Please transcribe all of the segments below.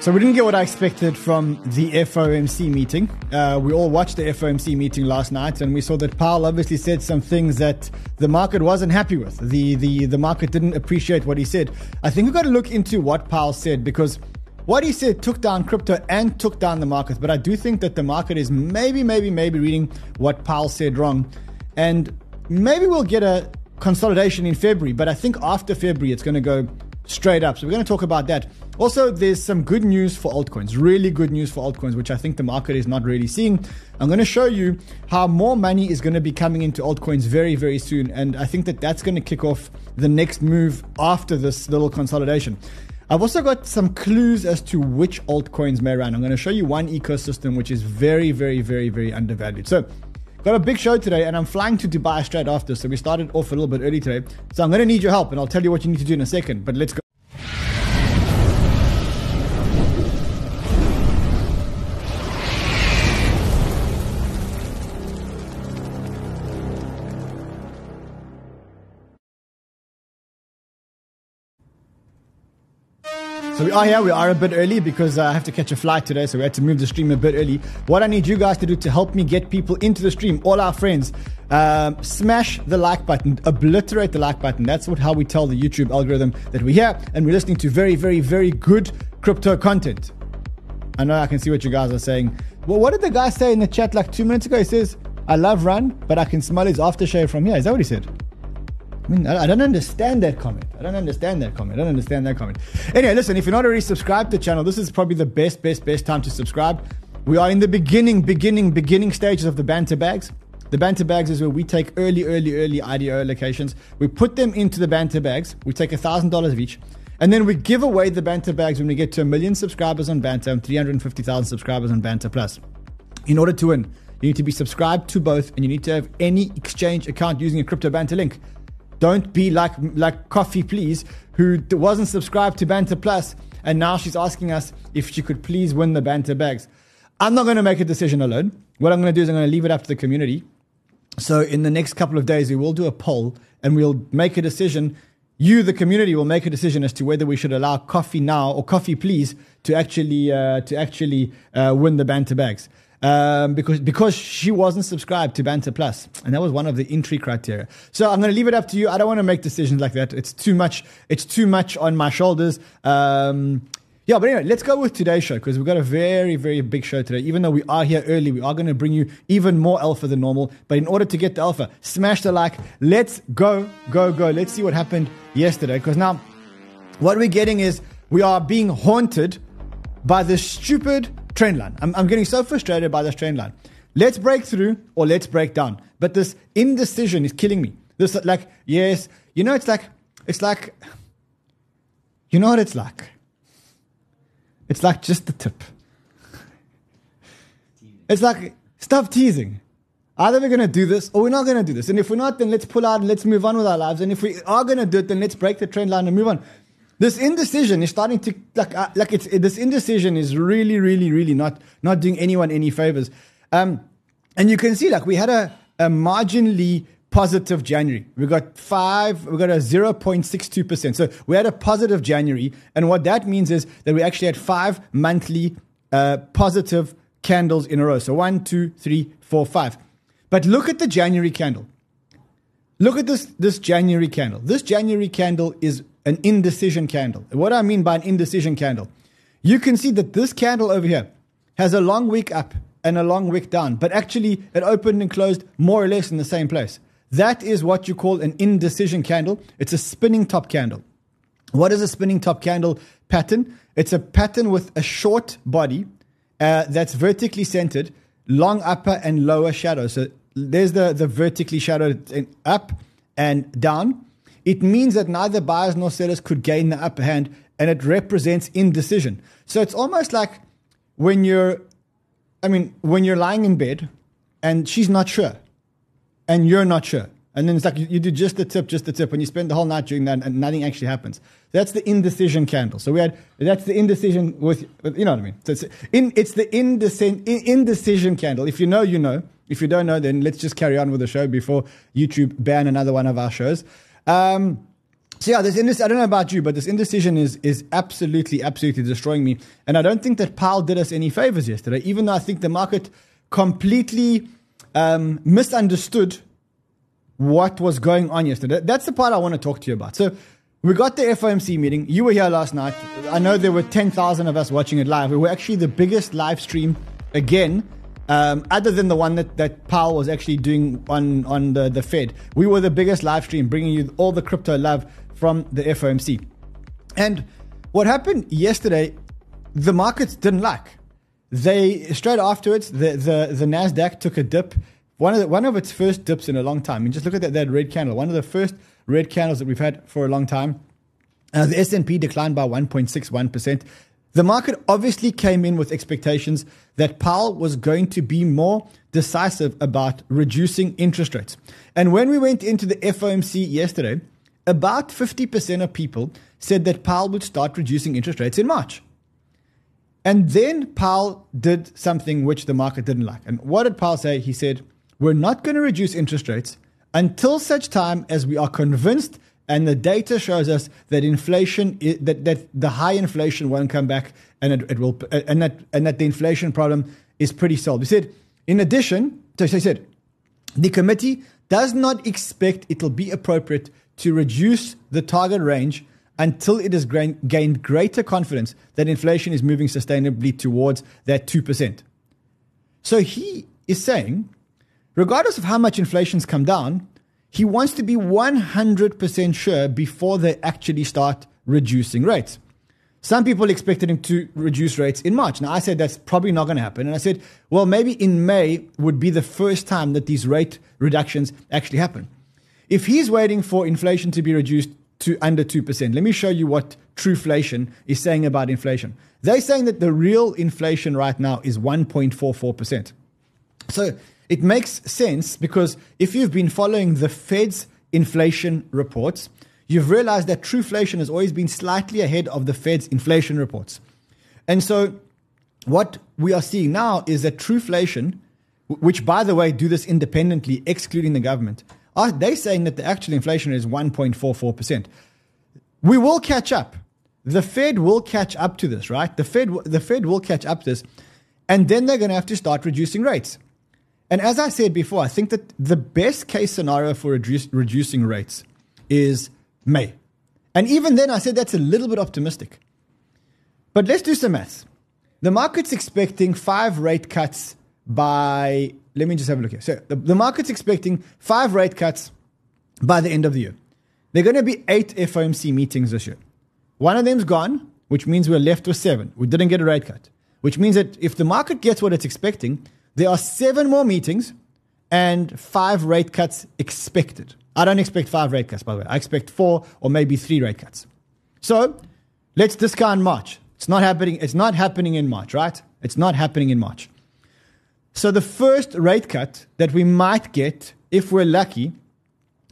So we didn't get what I expected from the FOMC meeting. Uh, we all watched the FOMC meeting last night, and we saw that Powell obviously said some things that the market wasn't happy with. The the the market didn't appreciate what he said. I think we've got to look into what Powell said because what he said took down crypto and took down the markets. But I do think that the market is maybe, maybe, maybe reading what Powell said wrong, and maybe we'll get a consolidation in February. But I think after February, it's going to go straight up. So we're going to talk about that. Also, there's some good news for altcoins, really good news for altcoins, which I think the market is not really seeing. I'm going to show you how more money is going to be coming into altcoins very, very soon. And I think that that's going to kick off the next move after this little consolidation. I've also got some clues as to which altcoins may run. I'm going to show you one ecosystem which is very, very, very, very undervalued. So, got a big show today, and I'm flying to Dubai straight after. So, we started off a little bit early today. So, I'm going to need your help, and I'll tell you what you need to do in a second. But let's go. So we are here. We are a bit early because I have to catch a flight today. So we had to move the stream a bit early. What I need you guys to do to help me get people into the stream, all our friends, um, smash the like button, obliterate the like button. That's what how we tell the YouTube algorithm that we're here and we're listening to very, very, very good crypto content. I know I can see what you guys are saying. Well, what did the guy say in the chat like two minutes ago? He says, "I love Ran, but I can smell his aftershave from here." Is that what he said? I mean, I don't understand that comment. I don't understand that comment. I don't understand that comment. Anyway, listen, if you're not already subscribed to the channel, this is probably the best, best, best time to subscribe. We are in the beginning, beginning, beginning stages of the banter bags. The banter bags is where we take early, early, early IDO allocations. We put them into the banter bags. We take $1,000 of each. And then we give away the banter bags when we get to a million subscribers on banter and 350,000 subscribers on banter plus. In order to win, you need to be subscribed to both and you need to have any exchange account using a crypto banter link. Don't be like like Coffee Please, who wasn't subscribed to Banter Plus, and now she's asking us if she could please win the Banter bags. I'm not going to make a decision alone. What I'm going to do is I'm going to leave it up to the community. So in the next couple of days, we will do a poll and we'll make a decision. You, the community, will make a decision as to whether we should allow Coffee Now or Coffee Please to actually uh, to actually uh, win the Banter bags um, because because she wasn't subscribed to Banter Plus, and that was one of the entry criteria. So I'm going to leave it up to you. I don't want to make decisions like that. It's too much. It's too much on my shoulders. Um, yeah, but anyway, let's go with today's show because we've got a very, very big show today. Even though we are here early, we are going to bring you even more alpha than normal. But in order to get the alpha, smash the like. Let's go, go, go. Let's see what happened yesterday because now what we're getting is we are being haunted by this stupid trend line. I'm, I'm getting so frustrated by this trend line. Let's break through or let's break down. But this indecision is killing me. This like, yes, you know, it's like, it's like, you know what it's like? It's like just the tip. It's like, stop teasing. Either we're going to do this or we're not going to do this. And if we're not, then let's pull out and let's move on with our lives. And if we are going to do it, then let's break the trend line and move on. This indecision is starting to like uh, like it's this indecision is really really really not not doing anyone any favors. Um, and you can see like we had a, a marginally positive January. We got five, we got a 0.62%. So we had a positive January. And what that means is that we actually had five monthly uh, positive candles in a row. So one, two, three, four, five. But look at the January candle. Look at this, this January candle. This January candle is an indecision candle. What I mean by an indecision candle, you can see that this candle over here has a long wick up and a long wick down, but actually it opened and closed more or less in the same place. That is what you call an indecision candle. It's a spinning top candle. What is a spinning top candle pattern? It's a pattern with a short body uh, that's vertically centered, long upper and lower shadow. So there's the, the vertically shadowed up and down it means that neither buyers nor sellers could gain the upper hand, and it represents indecision. So it's almost like when you're, I mean, when you're lying in bed and she's not sure, and you're not sure. And then it's like you, you do just the tip, just the tip, and you spend the whole night doing that, and nothing actually happens. That's the indecision candle. So we had that's the indecision with, you know what I mean. So it's in, it's the indecision, indecision candle. If you know, you know. If you don't know, then let's just carry on with the show before YouTube ban another one of our shows. Um, So yeah, this indec- I don't know about you, but this indecision is is absolutely, absolutely destroying me. And I don't think that Powell did us any favors yesterday, even though I think the market completely um, misunderstood what was going on yesterday. That's the part I want to talk to you about. So we got the FOMC meeting. You were here last night. I know there were 10,000 of us watching it live. We were actually the biggest live stream again, um, other than the one that, that Powell was actually doing on, on the, the Fed. We were the biggest live stream, bringing you all the crypto love from the FOMC. And what happened yesterday, the markets didn't like. They straight afterwards, the, the, the Nasdaq took a dip. One of the, one of its first dips in a long time. Mean, just look at that, that red candle. One of the first red candles that we've had for a long time. Uh, the S&P declined by 1.61%. The market obviously came in with expectations that Powell was going to be more decisive about reducing interest rates. And when we went into the FOMC yesterday, about 50% of people said that Powell would start reducing interest rates in March. And then Powell did something which the market didn't like. And what did Powell say? He said, We're not going to reduce interest rates until such time as we are convinced and the data shows us that inflation that, that the high inflation won't come back and it, it, will and that and that the inflation problem is pretty solved. He said, in addition, so he said, the committee does not expect it will be appropriate to reduce the target range until it has gained greater confidence that inflation is moving sustainably towards that 2%. So he is saying, regardless of how much inflation's come down, he wants to be 100% sure before they actually start reducing rates. Some people expected him to reduce rates in March. Now, I said that's probably not going to happen. And I said, well, maybe in May would be the first time that these rate reductions actually happen. If he's waiting for inflation to be reduced to under 2%, let me show you what Truflation is saying about inflation. They're saying that the real inflation right now is 1.44%. So it makes sense because if you've been following the Fed's inflation reports, you've realized that true inflation has always been slightly ahead of the Fed's inflation reports. And so what we are seeing now is that Truflation, which by the way do this independently, excluding the government, are they saying that the actual inflation is 1.44%? We will catch up. The Fed will catch up to this, right? The Fed, the Fed will catch up to this, and then they're going to have to start reducing rates. And as I said before, I think that the best case scenario for reduce, reducing rates is May. And even then, I said that's a little bit optimistic. But let's do some maths. The market's expecting five rate cuts by let me just have a look here. So the, the market's expecting five rate cuts by the end of the year. There are going to be eight FOMC meetings this year. One of them's gone, which means we're left with seven. We didn't get a rate cut, which means that if the market gets what it's expecting, there are seven more meetings and five rate cuts expected. I don't expect five rate cuts, by the way. I expect four or maybe three rate cuts. So let's discount March. It's not happening. It's not happening in March, right? It's not happening in March. So the first rate cut that we might get, if we're lucky,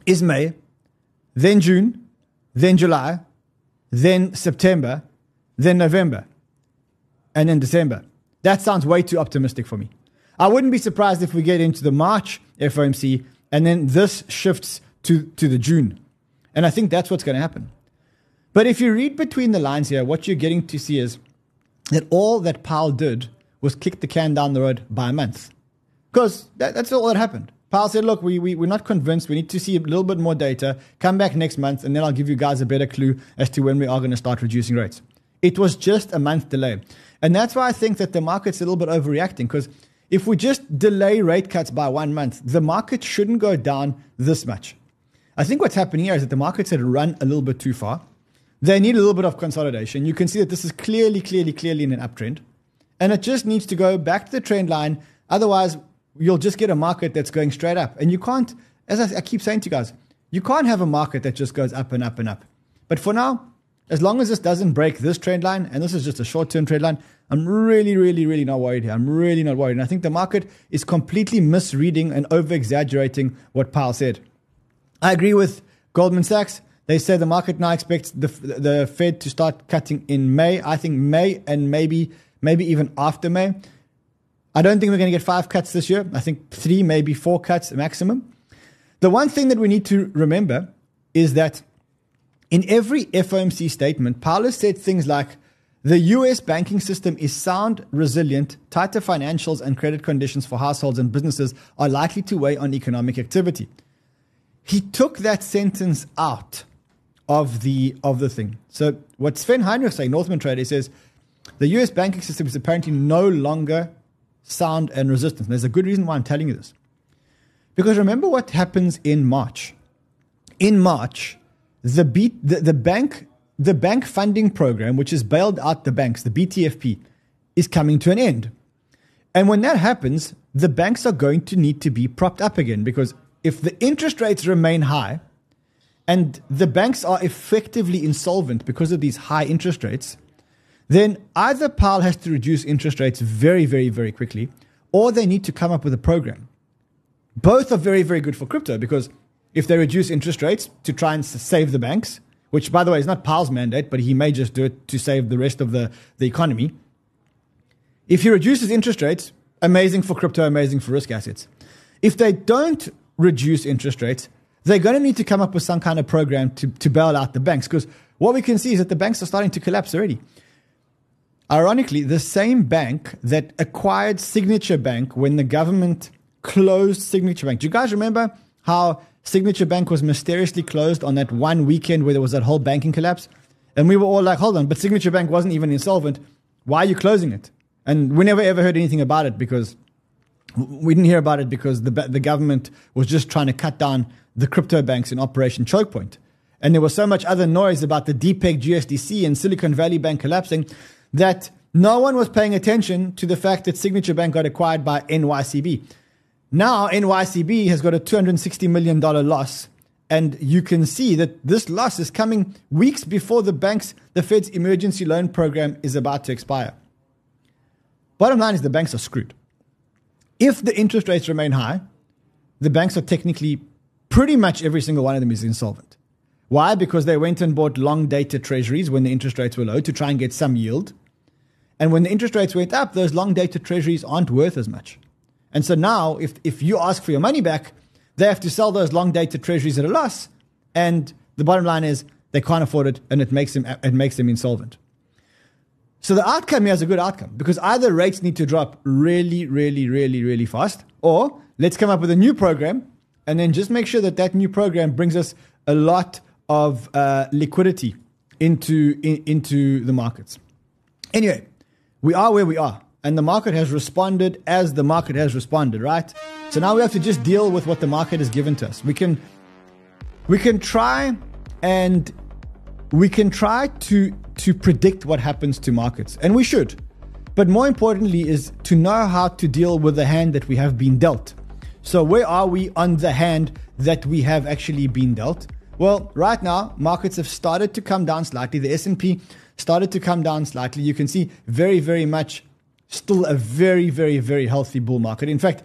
is May, then June, then July, then September, then November, and then December. That sounds way too optimistic for me. I wouldn't be surprised if we get into the March FOMC and then this shifts to, to the June. And I think that's what's going to happen. But if you read between the lines here, what you're getting to see is that all that Powell did was kick the can down the road by a month. Because that, that's all that happened. Powell said, look, we, we, we're not convinced. We need to see a little bit more data. Come back next month, and then I'll give you guys a better clue as to when we are going to start reducing rates. It was just a month delay. And that's why I think that the market's a little bit overreacting because if we just delay rate cuts by one month, the market shouldn't go down this much. I think what's happening here is that the markets had run a little bit too far. They need a little bit of consolidation. You can see that this is clearly, clearly, clearly in an uptrend. And it just needs to go back to the trend line. Otherwise, you'll just get a market that's going straight up. And you can't, as I, I keep saying to you guys, you can't have a market that just goes up and up and up. But for now, as long as this doesn't break this trend line, and this is just a short term trend line, I'm really, really, really not worried here. I'm really not worried. And I think the market is completely misreading and over exaggerating what Powell said. I agree with Goldman Sachs. They say the market now expects the, the Fed to start cutting in May. I think May and maybe maybe even after May. I don't think we're going to get five cuts this year. I think three, maybe four cuts maximum. The one thing that we need to remember is that in every FOMC statement, Powell said things like the US banking system is sound, resilient, tighter financials and credit conditions for households and businesses are likely to weigh on economic activity. He took that sentence out of the of the thing. So what Sven Henrich saying, Northman Trader, says the US banking system is apparently no longer sound and resistant. And there's a good reason why I'm telling you this. Because remember what happens in March. In March, the, B, the, the bank the bank funding program, which has bailed out the banks, the BTFP, is coming to an end. And when that happens, the banks are going to need to be propped up again because if the interest rates remain high and the banks are effectively insolvent because of these high interest rates, then either Powell has to reduce interest rates very, very, very quickly, or they need to come up with a program. Both are very, very good for crypto because if they reduce interest rates to try and save the banks, which, by the way, is not Powell's mandate, but he may just do it to save the rest of the, the economy. If he reduces interest rates, amazing for crypto, amazing for risk assets. If they don't reduce interest rates, they're going to need to come up with some kind of program to, to bail out the banks because what we can see is that the banks are starting to collapse already. Ironically, the same bank that acquired Signature Bank when the government closed Signature Bank. Do you guys remember how Signature Bank was mysteriously closed on that one weekend where there was that whole banking collapse. And we were all like, hold on, but Signature Bank wasn't even insolvent. Why are you closing it? And we never ever heard anything about it because we didn't hear about it because the, the government was just trying to cut down the crypto banks in Operation Chokepoint. And there was so much other noise about the depeg USDC and Silicon Valley Bank collapsing that no one was paying attention to the fact that Signature Bank got acquired by NYCB. Now, NYCB has got a $260 million loss. And you can see that this loss is coming weeks before the bank's, the Fed's emergency loan program is about to expire. Bottom line is the banks are screwed. If the interest rates remain high, the banks are technically pretty much every single one of them is insolvent. Why? Because they went and bought long dated treasuries when the interest rates were low to try and get some yield. And when the interest rates went up, those long dated treasuries aren't worth as much. And so now, if, if you ask for your money back, they have to sell those long dated treasuries at a loss. And the bottom line is they can't afford it and it makes them, it makes them insolvent. So the outcome here is a good outcome because either rates need to drop really, really, really, really fast, or let's come up with a new program and then just make sure that that new program brings us a lot of uh, liquidity into, in, into the markets. Anyway, we are where we are and the market has responded as the market has responded, right? So now we have to just deal with what the market has given to us. We can we can try and we can try to to predict what happens to markets, and we should. But more importantly is to know how to deal with the hand that we have been dealt. So where are we on the hand that we have actually been dealt? Well, right now markets have started to come down slightly. The S&P started to come down slightly. You can see very very much still a very, very, very healthy bull market. In fact,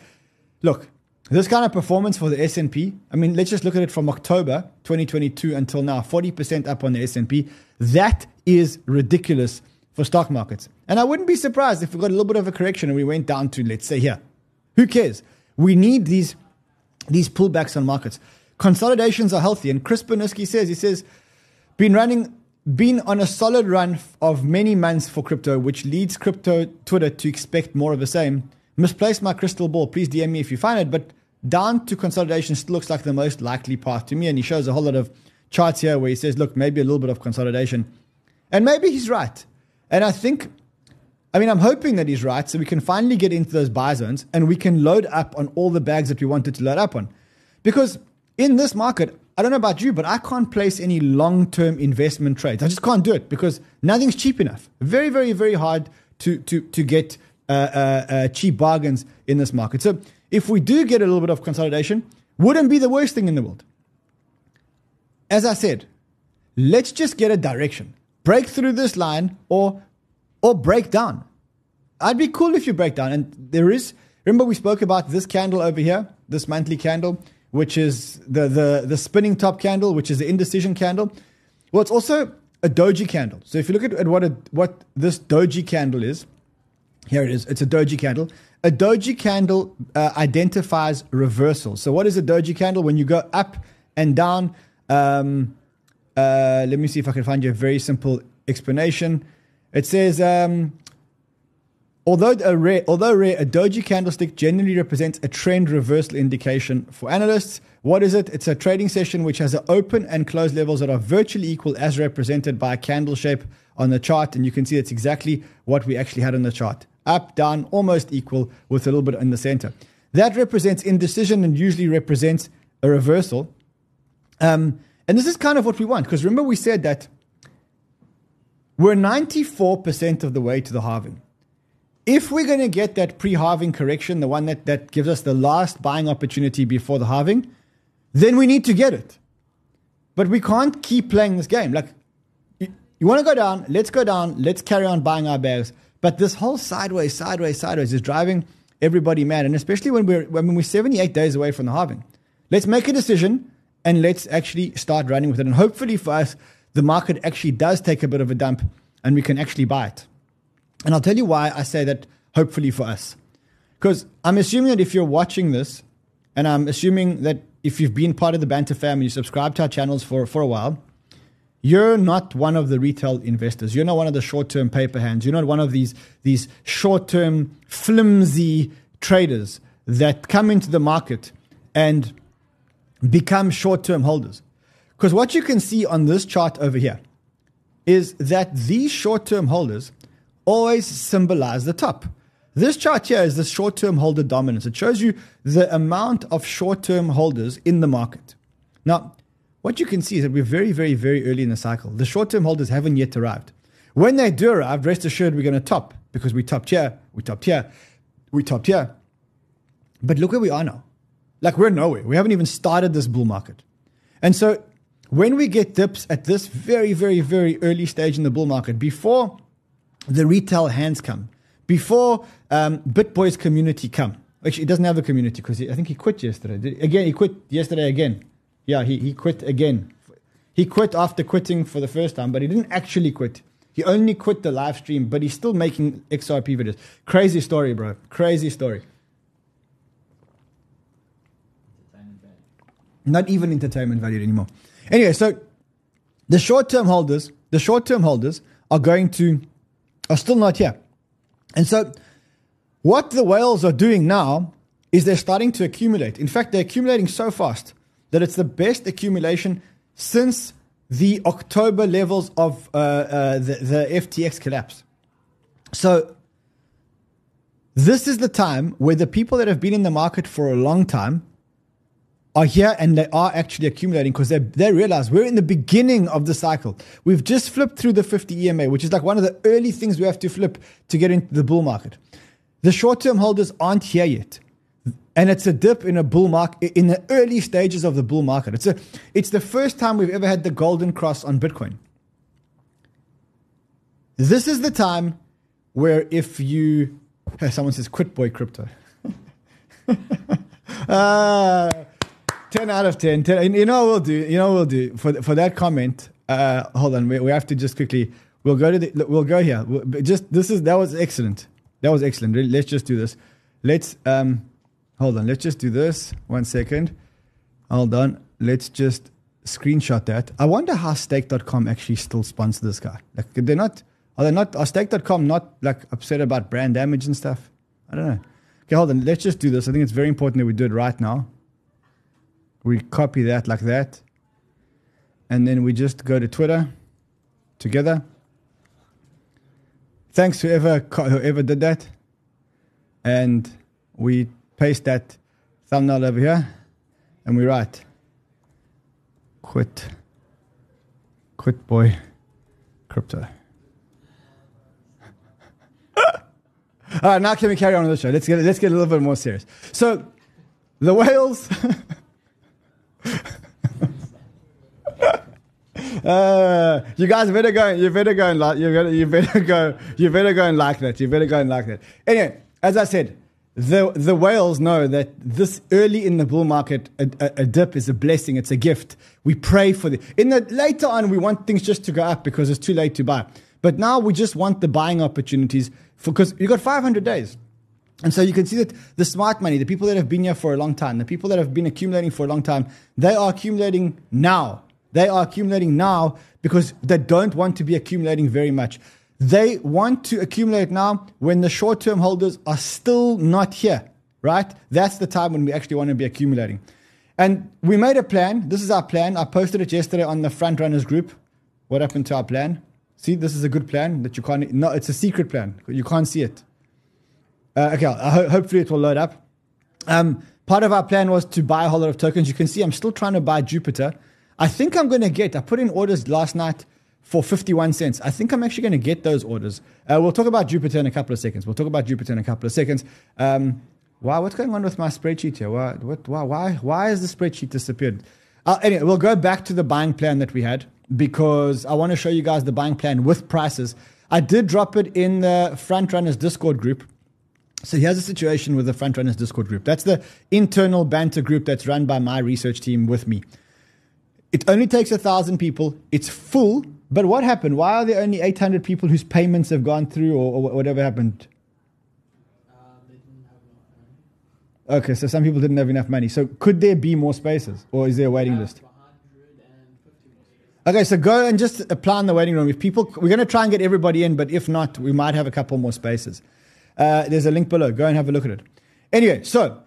look, this kind of performance for the S&P, I mean, let's just look at it from October 2022 until now, 40% up on the S&P. That is ridiculous for stock markets. And I wouldn't be surprised if we got a little bit of a correction and we went down to, let's say, here. Who cares? We need these, these pullbacks on markets. Consolidations are healthy. And Chris Burniske says, he says, been running been on a solid run of many months for crypto, which leads crypto Twitter to expect more of the same. Misplaced my crystal ball. Please DM me if you find it. But down to consolidation still looks like the most likely path to me. And he shows a whole lot of charts here where he says, look, maybe a little bit of consolidation. And maybe he's right. And I think, I mean, I'm hoping that he's right so we can finally get into those buy zones and we can load up on all the bags that we wanted to load up on. Because in this market, I don't know about you, but I can't place any long term investment trades. I just can't do it because nothing's cheap enough. Very, very, very hard to, to, to get uh, uh, uh, cheap bargains in this market. So if we do get a little bit of consolidation, wouldn't be the worst thing in the world. As I said, let's just get a direction. Break through this line or or break down. I'd be cool if you break down. And there is, remember we spoke about this candle over here, this monthly candle which is the, the, the spinning top candle, which is the indecision candle. Well, it's also a doji candle. So if you look at, at what, a, what this doji candle is, here it is. It's a doji candle. A doji candle uh, identifies reversal. So what is a doji candle? When you go up and down, um, Uh, let me see if I can find you a very simple explanation. It says, um, although a rare, although rare, a doji candlestick generally represents a trend reversal indication for analysts. What is it? It's a trading session which has an open and close levels that are virtually equal as represented by a candle shape on the chart. And you can see it's exactly what we actually had on the chart. Up, down, almost equal with a little bit in the center. That represents indecision and usually represents a reversal. Um, and this is kind of what we want because remember we said that we're 94% of the way to the halving. If we're going to get that pre halving correction, the one that, that gives us the last buying opportunity before the halving, then we need to get it. But we can't keep playing this game. Like, you, you want to go down, let's go down, let's carry on buying our bags. But this whole sideways, sideways, sideways is driving everybody mad. And especially when we're, when we're 78 days away from the halving. Let's make a decision and let's actually start running with it. And hopefully for us, the market actually does take a bit of a dump and we can actually buy it. And I'll tell you why I say that hopefully for us. Because I'm assuming that if you're watching this, and I'm assuming that if you've been part of the Banter family, you subscribe to our channels for, for a while, you're not one of the retail investors. You're not one of the short term paper hands. You're not one of these, these short term, flimsy traders that come into the market and become short term holders. Because what you can see on this chart over here is that these short term holders always symbolize the top. This chart here is the short term holder dominance. It shows you the amount of short term holders in the market. Now, what you can see is that we're very, very, very early in the cycle. The short term holders haven't yet arrived. When they do arrive, rest assured we're going to top because we topped here, we topped here, we topped here. But look where we are now. Like we're nowhere. We haven't even started this bull market. And so when we get dips at this very, very, very early stage in the bull market, before the retail hands come, before um, BitBoy's community come, actually, he doesn't have a community because I think he quit yesterday. Again, he quit yesterday again. Yeah, he, he quit again. He quit after quitting for the first time, but he didn't actually quit. He only quit the live stream, but he's still making XRP videos. Crazy story, bro. Crazy story. Not even entertainment value anymore. Anyway, so the short term holders, the short term holders are going to, are still not here. And so what the whales are doing now is they're starting to accumulate. In fact, they're accumulating so fast that it's the best accumulation since the October levels of uh, uh, the, the FTX collapse. So this is the time where the people that have been in the market for a long time are here and they are actually accumulating because they, they realize we're in the beginning of the cycle. We've just flipped through the 50 EMA, which is like one of the early things we have to flip to get into the bull market. The short term holders aren't here yet. And it's a dip in a bull market in the early stages of the bull market. It's a it's the first time we've ever had the golden cross on Bitcoin. This is the time where if you someone says quit boy crypto. uh, 10 out of 10. 10 you know what we'll do? You know what we'll do? For, for that comment, uh, hold on. We, we have to just quickly, we'll go to the, we'll go here. We'll, just, this is, that was excellent. That was excellent. Let's just do this. Let's, um, hold on. Let's just do this. One second. Hold on. Let's just screenshot that. I wonder how stake.com actually still sponsor this guy. Like, they're not, are they not, are stake.com not like upset about brand damage and stuff? I don't know. Okay, hold on. Let's just do this. I think it's very important that we do it right now we copy that like that. And then we just go to Twitter together. Thanks whoever whoever did that. And we paste that thumbnail over here and we write quit quit boy crypto. All right, now can we carry on with the show? Let's get let's get a little bit more serious. So, the whales uh, you guys better go. You better go and like. You better. You better go. You better go and like that. You better go and like that. Anyway, as I said, the the whales know that this early in the bull market, a, a, a, dip is a blessing. It's a gift. We pray for the. In the later on, we want things just to go up because it's too late to buy. But now we just want the buying opportunities because you got 500 days. And so you can see that the smart money, the people that have been here for a long time, the people that have been accumulating for a long time, they are accumulating now. They are accumulating now because they don't want to be accumulating very much. They want to accumulate now when the short term holders are still not here, right? That's the time when we actually want to be accumulating. And we made a plan. This is our plan. I posted it yesterday on the front runners group. What happened to our plan? See, this is a good plan that you can't. No, it's a secret plan. You can't see it. Uh, okay, ho- hopefully it will load up. Um, part of our plan was to buy a whole lot of tokens. You can see I'm still trying to buy Jupiter. I think I'm going to get. I put in orders last night for 51 cents. I think I'm actually going to get those orders. Uh, we'll talk about Jupiter in a couple of seconds. We'll talk about Jupiter in a couple of seconds. Um, wow, what's going on with my spreadsheet here? Why, what, why, why, why has the spreadsheet disappeared? Uh, anyway, we'll go back to the buying plan that we had because I want to show you guys the buying plan with prices. I did drop it in the Front Runners Discord group. So here's a situation with the Front Runners Discord group. That's the internal banter group that's run by my research team with me. It only takes a thousand people. It's full. But what happened? Why are there only 800 people whose payments have gone through or, or whatever happened? Okay, so some people didn't have enough money. So could there be more spaces or is there a waiting list? Okay, so go and just apply in the waiting room. If people, we're going to try and get everybody in, but if not, we might have a couple more spaces. Uh, there's a link below. Go and have a look at it. Anyway, so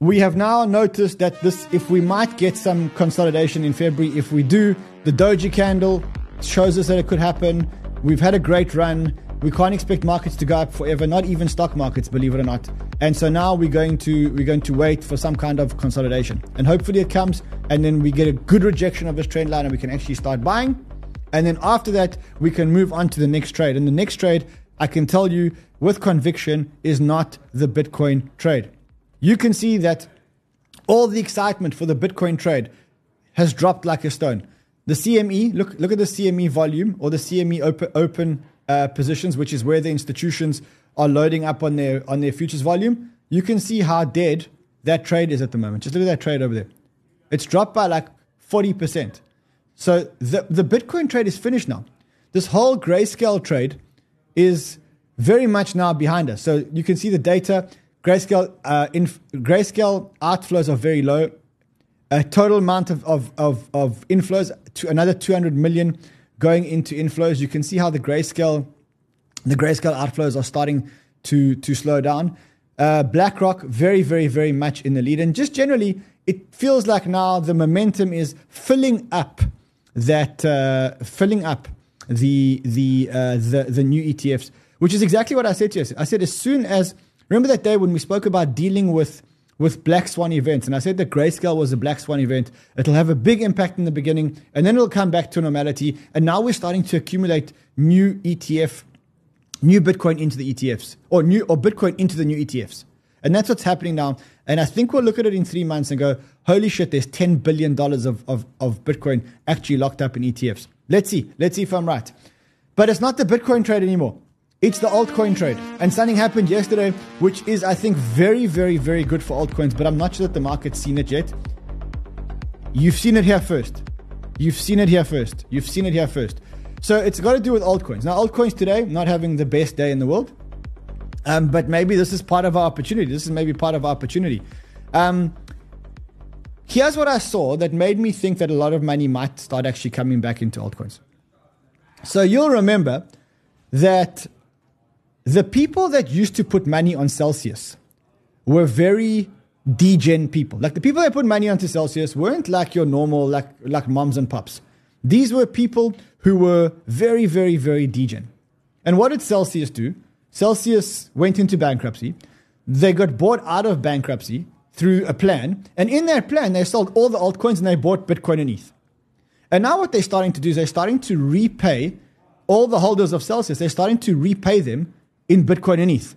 we have now noticed that this, if we might get some consolidation in February, if we do, the doji candle shows us that it could happen. We've had a great run. We can't expect markets to go up forever, not even stock markets, believe it or not. And so now we're going to we're going to wait for some kind of consolidation, and hopefully it comes, and then we get a good rejection of this trend line, and we can actually start buying. And then after that, we can move on to the next trade. And the next trade, I can tell you with conviction, is not the Bitcoin trade. You can see that all the excitement for the Bitcoin trade has dropped like a stone. The CME, look look at the CME volume or the CME open, open uh, positions, which is where the institutions are loading up on their on their futures volume, you can see how dead that trade is at the moment. Just look at that trade over there. It's dropped by like 40%. So the, the Bitcoin trade is finished now. This whole grayscale trade is very much now behind us. So you can see the data. Grayscale, uh, inf- grayscale outflows are very low. A total amount of, of, of, of inflows to another 200 million going into inflows. You can see how the grayscale the grayscale outflows are starting to to slow down. Uh, BlackRock very very very much in the lead, and just generally, it feels like now the momentum is filling up that uh, filling up the the uh, the the new ETFs, which is exactly what I said to you. I said as soon as remember that day when we spoke about dealing with with black swan events. And I said that grayscale was a black swan event. It'll have a big impact in the beginning and then it'll come back to normality. And now we're starting to accumulate new ETF, new Bitcoin into the ETFs or new or Bitcoin into the new ETFs. And that's what's happening now. And I think we'll look at it in three months and go, holy shit, there's $10 billion of, of, of Bitcoin actually locked up in ETFs. Let's see. Let's see if I'm right. But it's not the Bitcoin trade anymore. It's the altcoin trade. And something happened yesterday, which is, I think, very, very, very good for altcoins, but I'm not sure that the market's seen it yet. You've seen it here first. You've seen it here first. You've seen it here first. So it's got to do with altcoins. Now, altcoins today, not having the best day in the world, um, but maybe this is part of our opportunity. This is maybe part of our opportunity. Um, here's what I saw that made me think that a lot of money might start actually coming back into altcoins. So you'll remember that the people that used to put money on Celsius were very degen people. Like the people that put money onto Celsius weren't like your normal, like, like moms and pops. These were people who were very, very, very degen. And what did Celsius do? Celsius went into bankruptcy. They got bought out of bankruptcy through a plan. And in that plan, they sold all the altcoins and they bought Bitcoin and ETH. And now what they're starting to do is they're starting to repay all the holders of Celsius. They're starting to repay them in Bitcoin and ETH.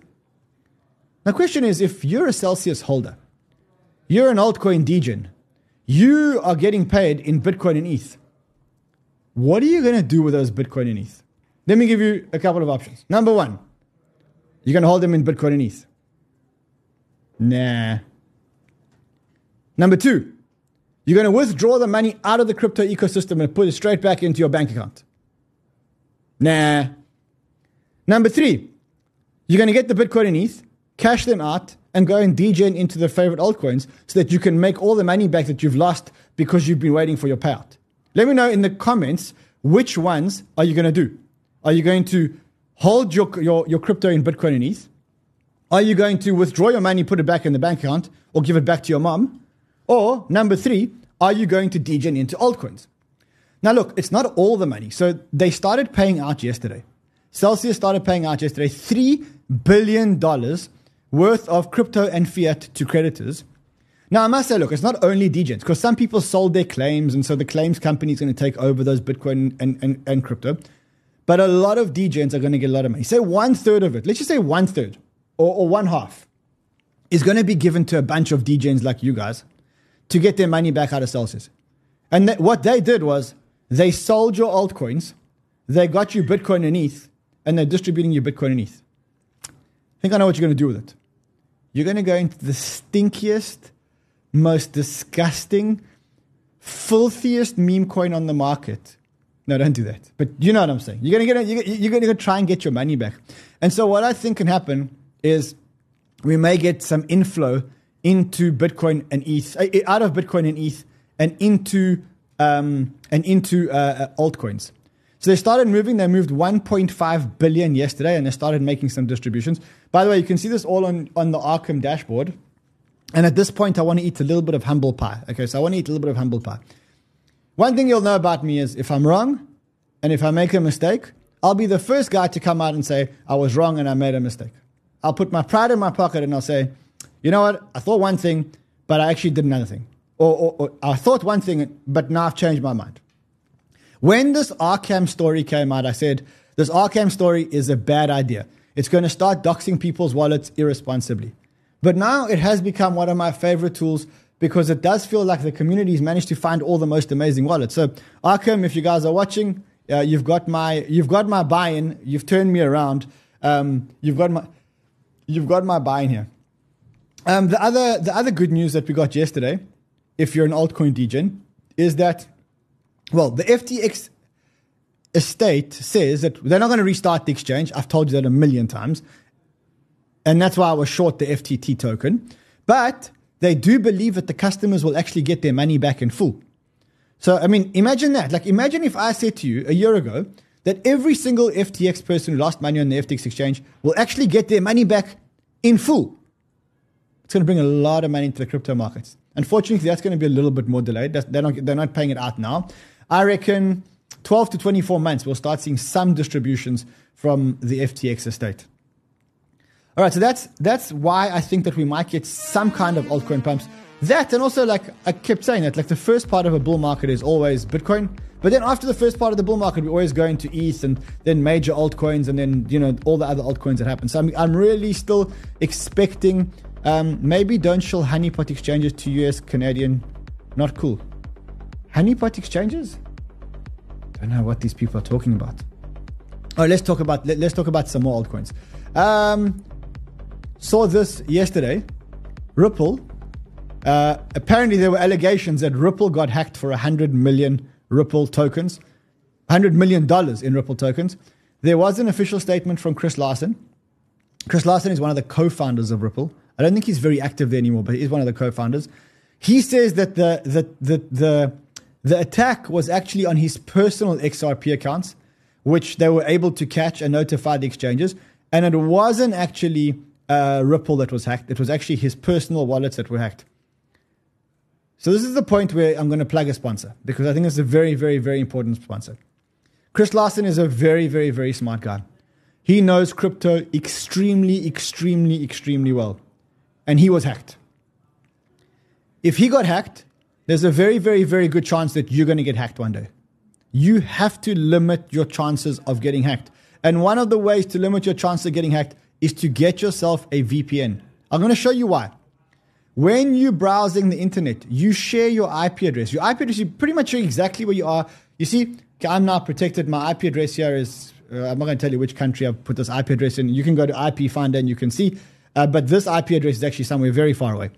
The question is if you're a Celsius holder, you're an altcoin degen, you are getting paid in Bitcoin and ETH. What are you going to do with those Bitcoin and ETH? Let me give you a couple of options. Number one, you're going to hold them in Bitcoin and ETH. Nah. Number two, you're going to withdraw the money out of the crypto ecosystem and put it straight back into your bank account. Nah. Number three, you're going to get the Bitcoin and ETH, cash them out, and go and degen into the favorite altcoins so that you can make all the money back that you've lost because you've been waiting for your payout. Let me know in the comments which ones are you going to do. Are you going to hold your, your, your crypto in Bitcoin and ETH? Are you going to withdraw your money, put it back in the bank account, or give it back to your mom? Or number three, are you going to degen into altcoins? Now, look, it's not all the money. So they started paying out yesterday. Celsius started paying out yesterday $3 billion dollars worth of crypto and fiat to creditors. Now, I must say, look, it's not only degens, because some people sold their claims, and so the claims company is going to take over those Bitcoin and, and, and crypto. But a lot of degens are going to get a lot of money. Say one third of it, let's just say one third or, or one half, is going to be given to a bunch of degens like you guys to get their money back out of Celsius. And th- what they did was they sold your altcoins, they got you Bitcoin and ETH, and they're distributing you Bitcoin and ETH. I think I know what you're going to do with it. You're going to go into the stinkiest, most disgusting, filthiest meme coin on the market. No, don't do that. But you know what I'm saying. You're going to get, you're going to try and get your money back. And so what I think can happen is we may get some inflow into Bitcoin and ETH, uh, out of Bitcoin and ETH, and into um, and into uh, uh, altcoins. So they started moving. They moved 1.5 billion yesterday, and they started making some distributions. By the way, you can see this all on on the Arkham dashboard. And at this point, I want to eat a little bit of humble pie. Okay, so I want to eat a little bit of humble pie. One thing you'll know about me is if I'm wrong, and if I make a mistake, I'll be the first guy to come out and say I was wrong and I made a mistake. I'll put my pride in my pocket and I'll say, you know what? I thought one thing, but I actually did another thing. Or, or, or I thought one thing, but now I've changed my mind. When this Arkham story came out, I said, this Arkham story is a bad idea. It's going to start doxing people's wallets irresponsibly. But now it has become one of my favorite tools because it does feel like the community has managed to find all the most amazing wallets. So Arkham, if you guys are watching, uh, you've got my you've got my buy-in. You've turned me around. Um, you've got my you've got my buy-in here. Um, the other the other good news that we got yesterday, if you're an altcoin degen, is that well the FTX estate says that they're not going to restart the exchange. I've told you that a million times, and that's why I was short the FTT token. But they do believe that the customers will actually get their money back in full. So, I mean, imagine that. Like, imagine if I said to you a year ago that every single FTX person who lost money on the FTX exchange will actually get their money back in full. It's going to bring a lot of money into the crypto markets. Unfortunately, that's going to be a little bit more delayed. They're not, they're not paying it out now. I reckon 12 to 24 months, we'll start seeing some distributions from the FTX estate. All right, so that's that's why I think that we might get some kind of altcoin pumps. That and also like I kept saying that like the first part of a bull market is always Bitcoin, but then after the first part of the bull market, we always go into ETH and then major altcoins and then you know all the other altcoins that happen. So I'm I'm really still expecting um, maybe don't show honeypot exchanges to US Canadian, not cool. Honeypot exchanges? Don't know what these people are talking about. Oh, let's talk about let, us talk about some more altcoins. Um, saw this yesterday. Ripple uh, apparently, there were allegations that Ripple got hacked for 100 million Ripple tokens, $100 million in Ripple tokens. There was an official statement from Chris Larsen. Chris Larsen is one of the co founders of Ripple. I don't think he's very active there anymore, but he's one of the co founders. He says that the, the, the, the, the attack was actually on his personal XRP accounts, which they were able to catch and notify the exchanges. And it wasn't actually uh, Ripple that was hacked, it was actually his personal wallets that were hacked. So this is the point where I'm going to plug a sponsor because I think it's a very, very, very important sponsor. Chris Larsen is a very, very, very smart guy. He knows crypto extremely, extremely, extremely well. And he was hacked. If he got hacked, there's a very, very, very good chance that you're going to get hacked one day. You have to limit your chances of getting hacked. And one of the ways to limit your chance of getting hacked is to get yourself a VPN. I'm going to show you why. When you're browsing the internet, you share your IP address. Your IP address, you pretty much know exactly where you are. You see, I'm now protected. My IP address here is, uh, I'm not going to tell you which country I've put this IP address in. You can go to IP Finder and you can see. Uh, but this IP address is actually somewhere very far away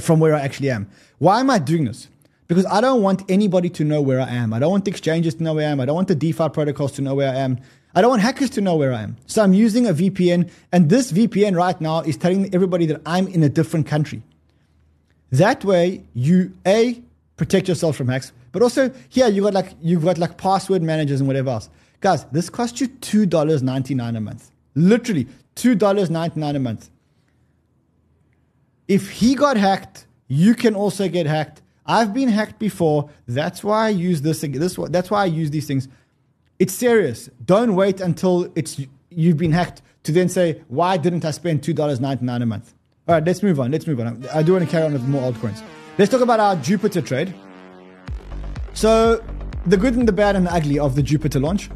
from where I actually am. Why am I doing this? Because I don't want anybody to know where I am. I don't want the exchanges to know where I am. I don't want the DeFi protocols to know where I am. I don't want hackers to know where I am. So I'm using a VPN, and this VPN right now is telling everybody that I'm in a different country. That way, you A, protect yourself from hacks, But also here you got like you've got like password managers and whatever else. Guys, this costs you two dollars ninety nine a month. Literally two dollars ninety nine a month. If he got hacked, you can also get hacked. I've been hacked before. That's why I use this. This that's why I use these things. It's serious. Don't wait until it's you've been hacked to then say, why didn't I spend $2.99 a month? All right, let's move on. Let's move on. I do want to carry on with more altcoins. Let's talk about our Jupiter trade. So, the good and the bad and the ugly of the Jupiter launch.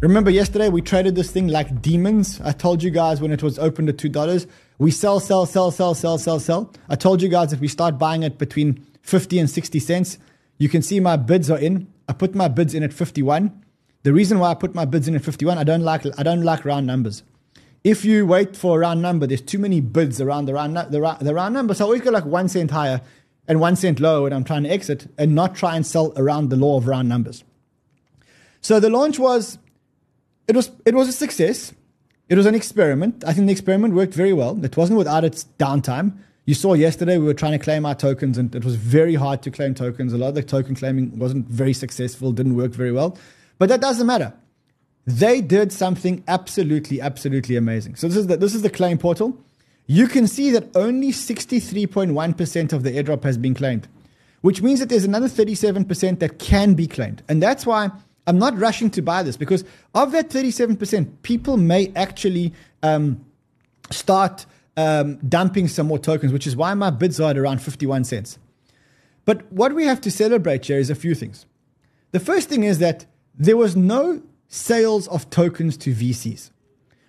Remember yesterday we traded this thing like demons. I told you guys when it was opened at $2, we sell, sell, sell, sell, sell, sell, sell. I told you guys if we start buying it between 50 and 60 cents, you can see my bids are in. I put my bids in at 51. The reason why I put my bids in at 51, I don't like I don't like round numbers. If you wait for a round number, there's too many bids around the round, the, round, the round number. So I always go like one cent higher and one cent lower when I'm trying to exit and not try and sell around the law of round numbers. So the launch was, it was, it was a success. It was an experiment. I think the experiment worked very well. It wasn't without its downtime. You saw yesterday we were trying to claim our tokens and it was very hard to claim tokens. A lot of the token claiming wasn't very successful, didn't work very well. But that doesn't matter. They did something absolutely, absolutely amazing. So this is the, this is the claim portal. You can see that only 63.1% of the airdrop has been claimed, which means that there's another 37% that can be claimed. And that's why I'm not rushing to buy this because of that 37%, people may actually um, start um, dumping some more tokens, which is why my bids are at around 51 cents. But what we have to celebrate here is a few things. The first thing is that there was no sales of tokens to VCs,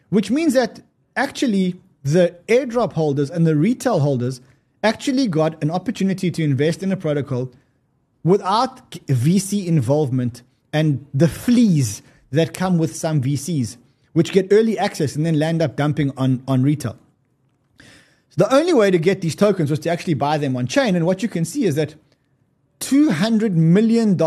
which means that actually the airdrop holders and the retail holders actually got an opportunity to invest in a protocol without VC involvement and the fleas that come with some VCs, which get early access and then land up dumping on, on retail. So the only way to get these tokens was to actually buy them on chain. And what you can see is that $200 million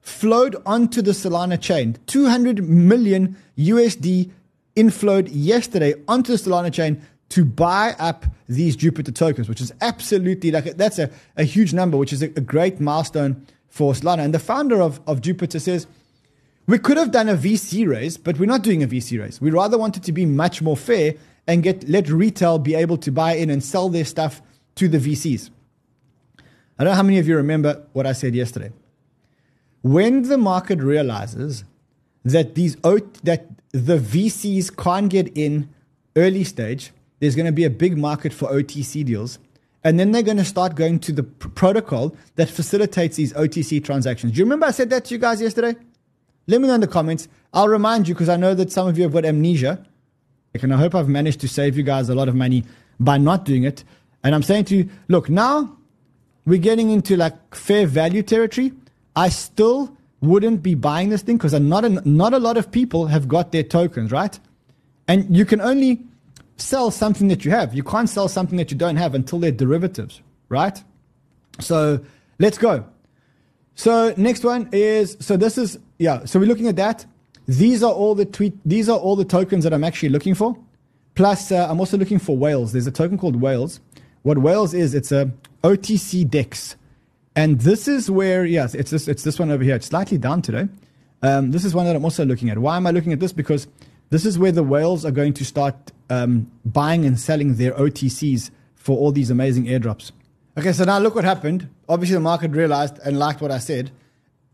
flowed onto the Solana chain. 200 million USD inflowed yesterday onto the Solana chain to buy up these Jupiter tokens, which is absolutely like that's a, a huge number, which is a, a great milestone for Solana. And the founder of, of Jupiter says, we could have done a VC raise, but we're not doing a VC raise. We rather wanted to be much more fair and get let retail be able to buy in and sell their stuff to the VCs. I don't know how many of you remember what I said yesterday when the market realizes that these that the VCs can't get in early stage, there's going to be a big market for OTC deals. And then they're going to start going to the pr- protocol that facilitates these OTC transactions. Do you remember I said that to you guys yesterday? Let me know in the comments. I'll remind you because I know that some of you have got amnesia. And I hope I've managed to save you guys a lot of money by not doing it. And I'm saying to you, look, now we're getting into like fair value territory. I still wouldn't be buying this thing because not not a lot of people have got their tokens, right? And you can only sell something that you have. You can't sell something that you don't have until they're derivatives, right? So let's go. So next one is so this is yeah. So we're looking at that. These are all the tweet. These are all the tokens that I'm actually looking for. Plus, uh, I'm also looking for whales. There's a token called whales. What whales is? It's a OTC DEX. And this is where, yes, it's this, it's this one over here. It's slightly down today. Um, this is one that I'm also looking at. Why am I looking at this? Because this is where the whales are going to start um, buying and selling their OTCs for all these amazing airdrops. Okay, so now look what happened. Obviously, the market realized and liked what I said.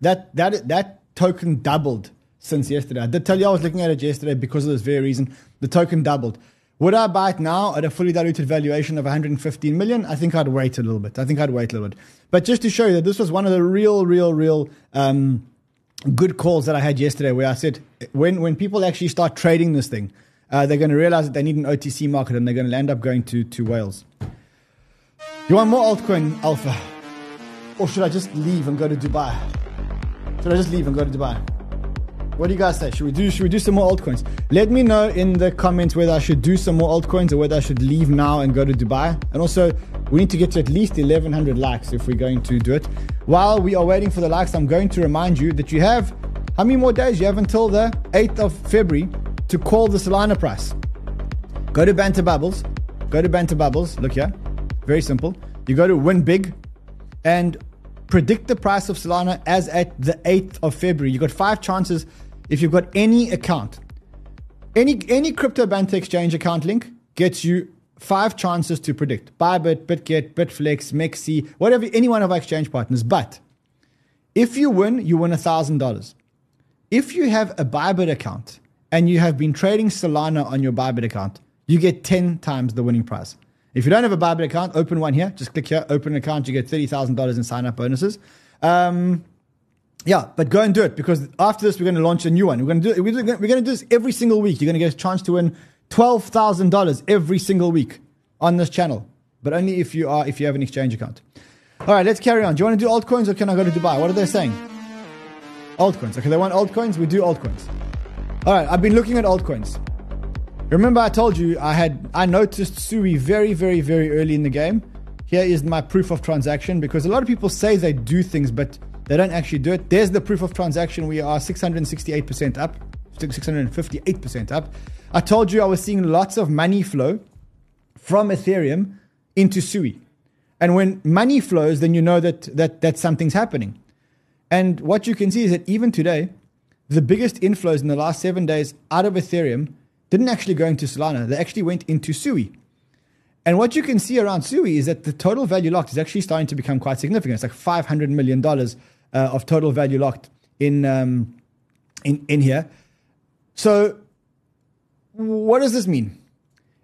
That that that token doubled since yesterday. I did tell you I was looking at it yesterday because of this very reason. The token doubled. Would I buy it now at a fully diluted valuation of 115 million? I think I'd wait a little bit. I think I'd wait a little bit. But just to show you that this was one of the real, real, real um, good calls that I had yesterday, where I said when when people actually start trading this thing, uh, they're going to realize that they need an OTC market and they're going to end up going to to whales. You want more altcoin alpha, or should I just leave and go to Dubai? Should I just leave and go to Dubai? What do you guys say? Should we do should we do some more altcoins? Let me know in the comments whether I should do some more altcoins or whether I should leave now and go to Dubai. And also, we need to get to at least 1100 likes if we're going to do it. While we are waiting for the likes, I'm going to remind you that you have how many more days? You have until the 8th of February to call the Solana price. Go to Banter Bubbles. Go to Banter Bubbles. Look here. Very simple. You go to Win Big and predict the price of Solana as at the 8th of February. You've got five chances if you've got any account. Any any crypto Banter exchange account link gets you five chances to predict. Bybit, BitGet, Bitflex, Mexi, whatever, any one of our exchange partners. But if you win, you win $1,000. If you have a Bybit account and you have been trading Solana on your Bybit account, you get 10 times the winning prize. If you don't have a Bybit account, open one here. Just click here, open an account. You get $30,000 in sign up bonuses. Um, yeah, but go and do it because after this, we're going to launch a new one. We're going to do we're going to do this every single week. You're going to get a chance to win twelve thousand dollars every single week on this channel, but only if you are if you have an exchange account. All right, let's carry on. Do you want to do altcoins or can I go to Dubai? What are they saying? Altcoins. Okay, they want altcoins. We do altcoins. All right, I've been looking at altcoins. Remember, I told you I had I noticed Sui very, very, very early in the game. Here is my proof of transaction because a lot of people say they do things, but they don't actually do it. There's the proof of transaction. We are 668% up, 658% up. I told you I was seeing lots of money flow from Ethereum into Sui. And when money flows, then you know that, that, that something's happening. And what you can see is that even today, the biggest inflows in the last seven days out of Ethereum didn't actually go into Solana. They actually went into Sui. And what you can see around Sui is that the total value locked is actually starting to become quite significant. It's like $500 million uh, of total value locked in, um, in, in here. So, what does this mean?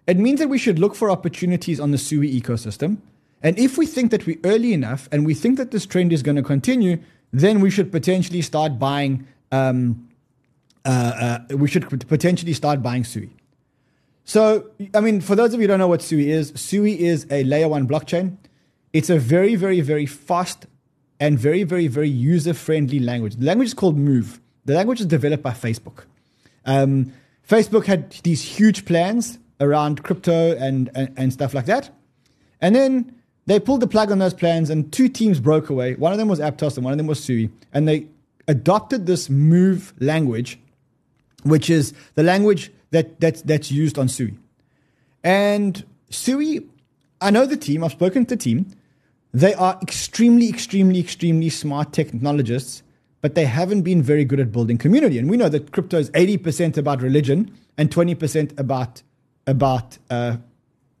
It means that we should look for opportunities on the Sui ecosystem. And if we think that we're early enough and we think that this trend is going to continue, then we should potentially start buying. Um, uh, uh, we should potentially start buying Sui. So, I mean, for those of you who don't know what Sui is, Sui is a layer one blockchain. It's a very, very, very fast and very, very, very user friendly language. The language is called Move. The language is developed by Facebook. Um, Facebook had these huge plans around crypto and, and, and stuff like that. And then they pulled the plug on those plans, and two teams broke away. One of them was Aptos, and one of them was Sui. And they adopted this Move language, which is the language that, that's, that's used on Sui. And Sui, I know the team, I've spoken to the team. They are extremely, extremely, extremely smart technologists, but they haven't been very good at building community. And we know that crypto is 80% about religion and 20% about, about uh,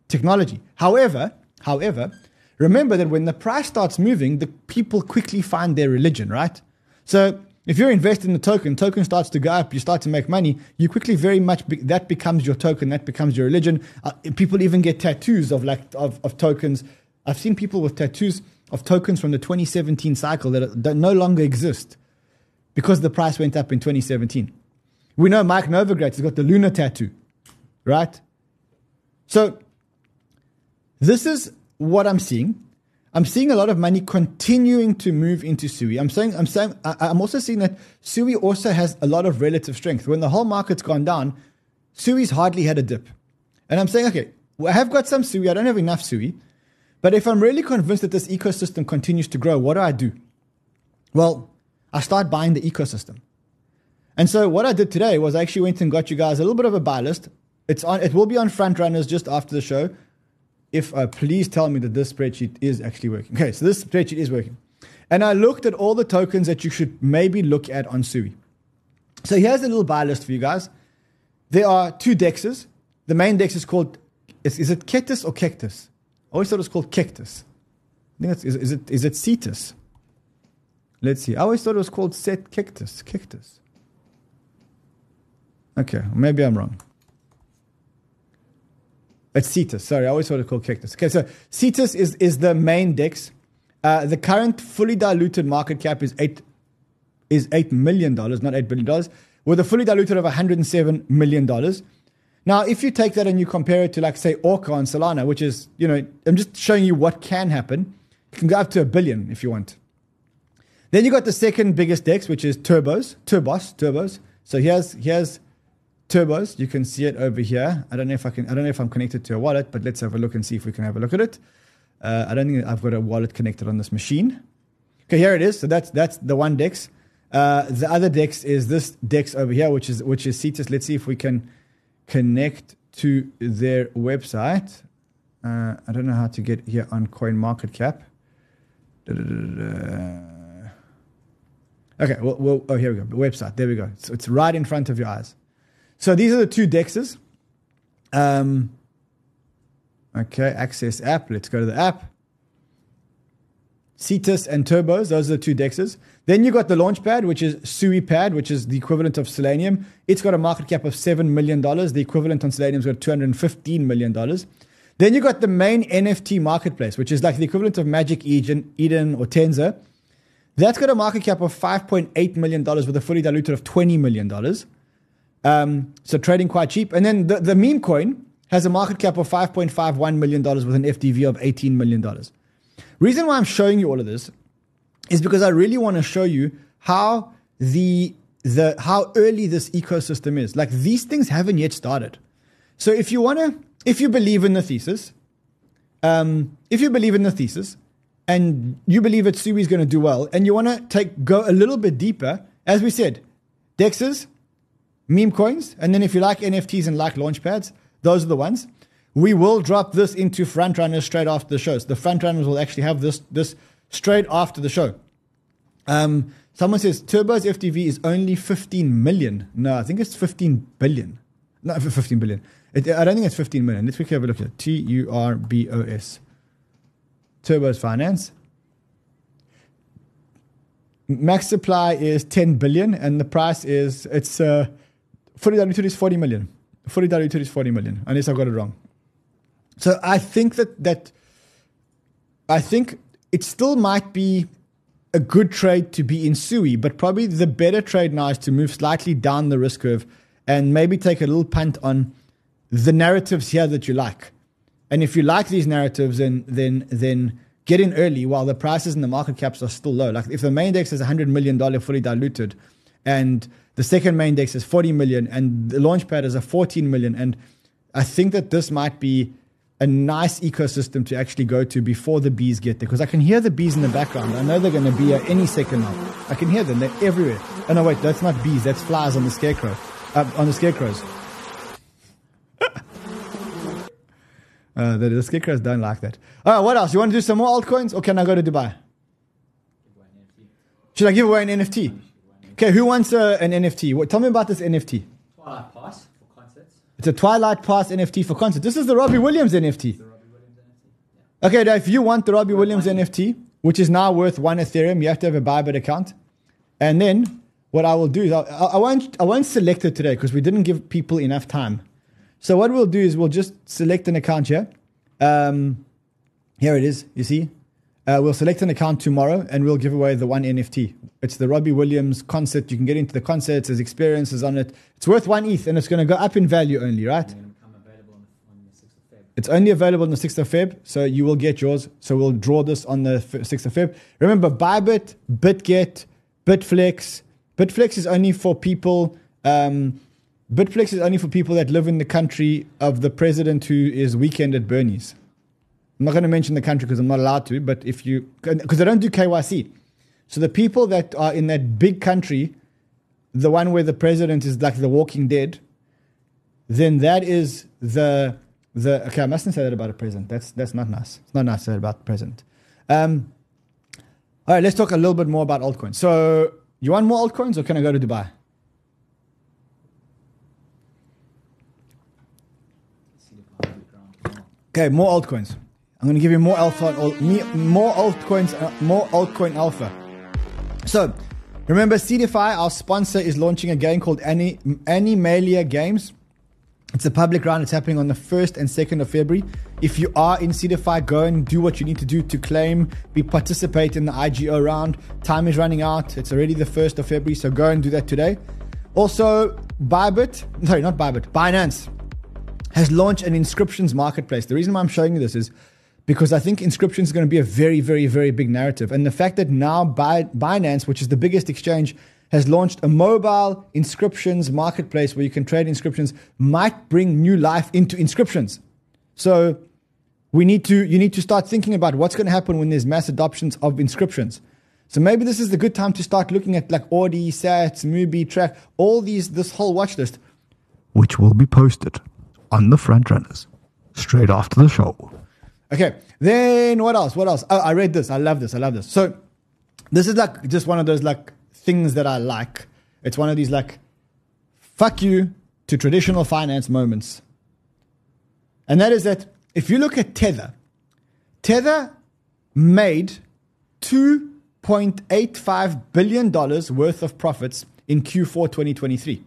technology. However, however, remember that when the price starts moving, the people quickly find their religion, right? So if you're invested in the token, token starts to go up, you start to make money, you quickly very much be, that becomes your token, that becomes your religion. Uh, people even get tattoos of like of, of tokens. I've seen people with tattoos of tokens from the 2017 cycle that, that no longer exist because the price went up in 2017. We know Mike Novogratz has got the Luna tattoo, right? So this is what I'm seeing. I'm seeing a lot of money continuing to move into Sui. I'm saying, I'm saying, I'm also seeing that Sui also has a lot of relative strength. When the whole market's gone down, Sui's hardly had a dip. And I'm saying, okay, well, I have got some Sui. I don't have enough Sui. But if I'm really convinced that this ecosystem continues to grow, what do I do? Well, I start buying the ecosystem. And so what I did today was I actually went and got you guys a little bit of a buy list. It's on, it will be on front runners just after the show if uh, please tell me that this spreadsheet is actually working. Okay, so this spreadsheet is working. And I looked at all the tokens that you should maybe look at on Sui. So here's a little buy list for you guys. There are two dexes. The main dex is called, is, is it Cactus or Cactus? I always thought it was called Cactus. I think it's, is, is, it, is it Cetus? Let's see. I always thought it was called Set Cactus. Cactus. Okay, maybe I'm wrong. It's Cetus. Sorry, I always thought it called Cactus. Okay, so Cetus is, is the main DEX. Uh, the current fully diluted market cap is eight is eight million dollars, not eight billion dollars, with a fully diluted of 107 million dollars. Now, if you take that and you compare it to like say Orca and Solana, which is you know, I'm just showing you what can happen. You can go up to a billion if you want. Then you got the second biggest DEX, which is Turbos, Turbos, Turbos. So here's here's turbos. You can see it over here. I don't know if I can. I don't know if I'm connected to a wallet, but let's have a look and see if we can have a look at it. Uh, I don't think I've got a wallet connected on this machine. Okay, here it is. So that's that's the one dex. Uh, the other dex is this dex over here, which is which is Cetus. Let's see if we can connect to their website. Uh, I don't know how to get here on Coin Market Cap. Okay, well, well, oh, here we go. The website. There we go. So it's right in front of your eyes. So these are the two dexes. Um, okay, access app. Let's go to the app. Cetus and Turbos, those are the two dexes. Then you got the Launchpad, which is Sui Pad, which is the equivalent of Solanium. It's got a market cap of $7 million. The equivalent on Solanium's got $215 million. Then you got the main NFT marketplace, which is like the equivalent of Magic Eden, Eden or Tensor. That's got a market cap of $5.8 million with a fully diluted of $20 million. Um, so trading quite cheap. And then the, the meme coin has a market cap of $5.51 million with an FDV of $18 million. Reason why I'm showing you all of this is because I really want to show you how the the how early this ecosystem is. Like these things haven't yet started. So if you want to, if you believe in the thesis, um, if you believe in the thesis, and you believe that Sui is going to do well, and you want to take go a little bit deeper, as we said, Dexes, meme coins, and then if you like NFTs and like launchpads, those are the ones. We will drop this into frontrunners straight after the show. So the frontrunners will actually have this this straight after the show. Um, someone says Turbo's FDV is only 15 million. No, I think it's 15 billion. No, 15 billion. It, I don't think it's 15 million. Let's quickly have a look here. T U R B O S. Turbo's finance. Max supply is 10 billion, and the price is it's uh, fully diluted is 40 million. Fully diluted is 40 million, unless I got it wrong. So I think that that I think it still might be a good trade to be in Sui, but probably the better trade now is to move slightly down the risk curve and maybe take a little punt on the narratives here that you like. And if you like these narratives, then then then get in early while the prices and the market caps are still low. Like if the main dex is $100 million fully diluted and the second main dex is 40 million and the launchpad is a 14 million. And I think that this might be a nice ecosystem to actually go to before the bees get there because I can hear the bees in the background. I know they're going to be here any second now. I can hear them. They're everywhere. Oh no, wait, that's not bees. That's flies on the scarecrow, uh, on the scarecrows. uh, the, the scarecrows don't like that. All right, what else? You want to do some more altcoins, or can I go to Dubai? Should I give away an NFT? Okay, who wants uh, an NFT? What, tell me about this NFT. Twilight Pass. It's a Twilight Pass NFT for concert. This is the Robbie Williams NFT. Robbie Williams NFT. Yeah. Okay, now if you want the Robbie Williams NFT, which is now worth one Ethereum, you have to have a Bybit account. And then what I will do is I, I won't I won't select it today because we didn't give people enough time. So what we'll do is we'll just select an account here. Um, here it is. You see, uh, we'll select an account tomorrow and we'll give away the one NFT. It's the Robbie Williams concert. You can get into the concerts. There's experiences on it. It's worth one ETH and it's going to go up in value only, right? And then become available on the, on the 6th of Feb. It's only available on the 6th of Feb, so you will get yours. So we'll draw this on the 6th of Feb. Remember, Bybit, BitGet, Bitflex. Bitflex is only for people. Um, Bitflex is only for people that live in the country of the president who is weekend at Bernie's. I'm not going to mention the country because I'm not allowed to, but if you, because I don't do KYC. So the people that are in that big country, the one where the president is like the walking dead, then that is the, the, okay, I mustn't say that about a president. That's, that's not nice. It's not nice to say about the president. Um, all right, let's talk a little bit more about altcoins. So you want more altcoins or can I go to Dubai? Okay, more altcoins. I'm going to give you more alpha, more altcoins, uh, more altcoin alpha. So, remember, Seedify, our sponsor, is launching a game called Any Animalia Games. It's a public round. It's happening on the 1st and 2nd of February. If you are in Seedify, go and do what you need to do to claim, be participate in the IGO round. Time is running out. It's already the 1st of February, so go and do that today. Also, Bybit, sorry, not Bybit, Binance has launched an inscriptions marketplace. The reason why I'm showing you this is because I think inscriptions is going to be a very, very, very big narrative. And the fact that now Binance, which is the biggest exchange, has launched a mobile inscriptions marketplace where you can trade inscriptions might bring new life into inscriptions. So we need to you need to start thinking about what's going to happen when there's mass adoptions of inscriptions. So maybe this is the good time to start looking at like ORDI, Sats, Mubi, TRAC, all these this whole watch list, which will be posted on the front runners straight after the show. Okay. Then what else? What else? Oh, I read this. I love this. I love this. So this is like just one of those like things that I like. It's one of these like fuck you to traditional finance moments. And that is that if you look at Tether, Tether made $2.85 billion worth of profits in Q4 2023.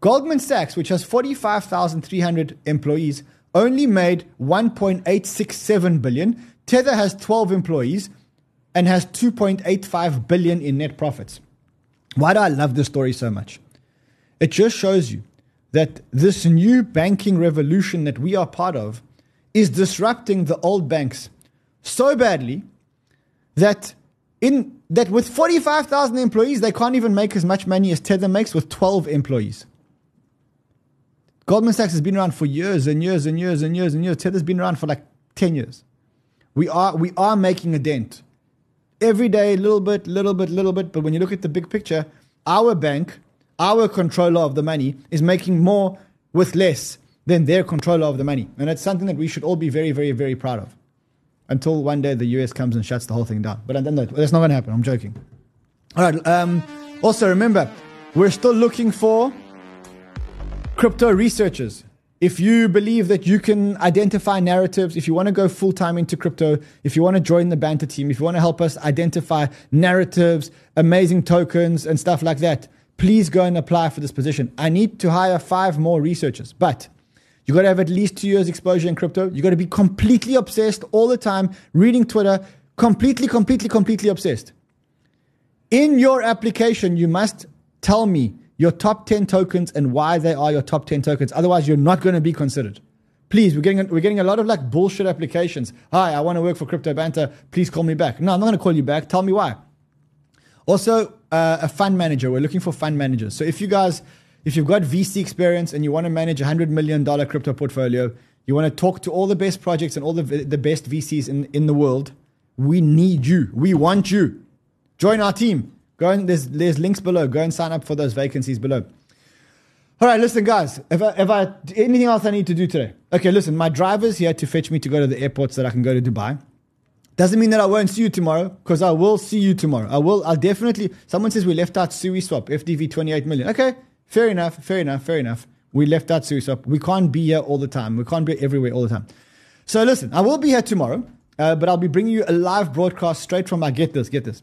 Goldman Sachs, which has 45,300 employees, only made 1.867 billion. Tether has 12 employees and has 2.85 billion in net profits. Why do I love this story so much? It just shows you that this new banking revolution that we are part of is disrupting the old banks so badly that in that with 45,000 employees they can't even make as much money as Tether makes with 12 employees. Goldman Sachs has been around for years and years and years and years and years. Tether's been around for like 10 years. We are, we are making a dent. Every day, a little bit, little bit, little bit. But when you look at the big picture, our bank, our controller of the money, is making more with less than their controller of the money. And it's something that we should all be very, very, very proud of. Until one day the US comes and shuts the whole thing down. But then that's not going to happen. I'm joking. All right. Um, also, remember, we're still looking for crypto researchers. If you believe that you can identify narratives, if you want to go full time into crypto, if you want to join the Banter team, if you want to help us identify narratives, amazing tokens, and stuff like that, please go and apply for this position. I need to hire five more researchers, but you got to have at least two years exposure in crypto. You got to be completely obsessed all the time, reading Twitter, completely, completely, completely obsessed. In your application, you must tell me your top 10 tokens and why they are your top 10 tokens. Otherwise, you're not going to be considered. Please, we're getting, we're getting a lot of like bullshit applications. Hi, I want to work for Crypto Banter. Please call me back. No, I'm not going to call you back. Tell me why. Also, uh, a fund manager. We're looking for fund managers. So if you guys, if you've got VC experience and you want to manage a $100 million crypto portfolio, you want to talk to all the best projects and all the, the best VCs in, in the world, we need you. We want you. Join our team. Go and there's there's links below. Go and sign up for those vacancies below. All right, listen, guys. If I, if I anything else I need to do today? Okay, listen. My driver's here to fetch me to go to the airport so that I can go to Dubai. Doesn't mean that I won't see you tomorrow, because I will see you tomorrow. I will. I'll definitely. Someone says we left out SuiSwap, FDV 28 million. Okay, fair enough. Fair enough. Fair enough. We left out SuiSwap. We can't be here all the time. We can't be everywhere all the time. So listen, I will be here tomorrow, uh, but I'll be bringing you a live broadcast straight from my. Get this. Get this.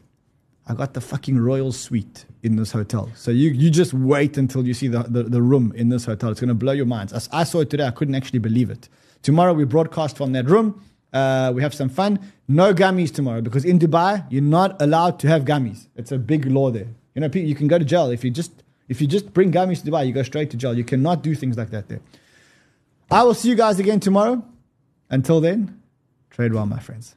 I got the fucking royal suite in this hotel. So you, you just wait until you see the, the, the room in this hotel. It's going to blow your minds. As I saw it today, I couldn't actually believe it. Tomorrow we broadcast from that room. Uh, we have some fun. No gummies tomorrow because in Dubai you're not allowed to have gummies. It's a big law there. You know, you can go to jail if you just if you just bring gummies to Dubai. You go straight to jail. You cannot do things like that there. I will see you guys again tomorrow. Until then, trade well, my friends.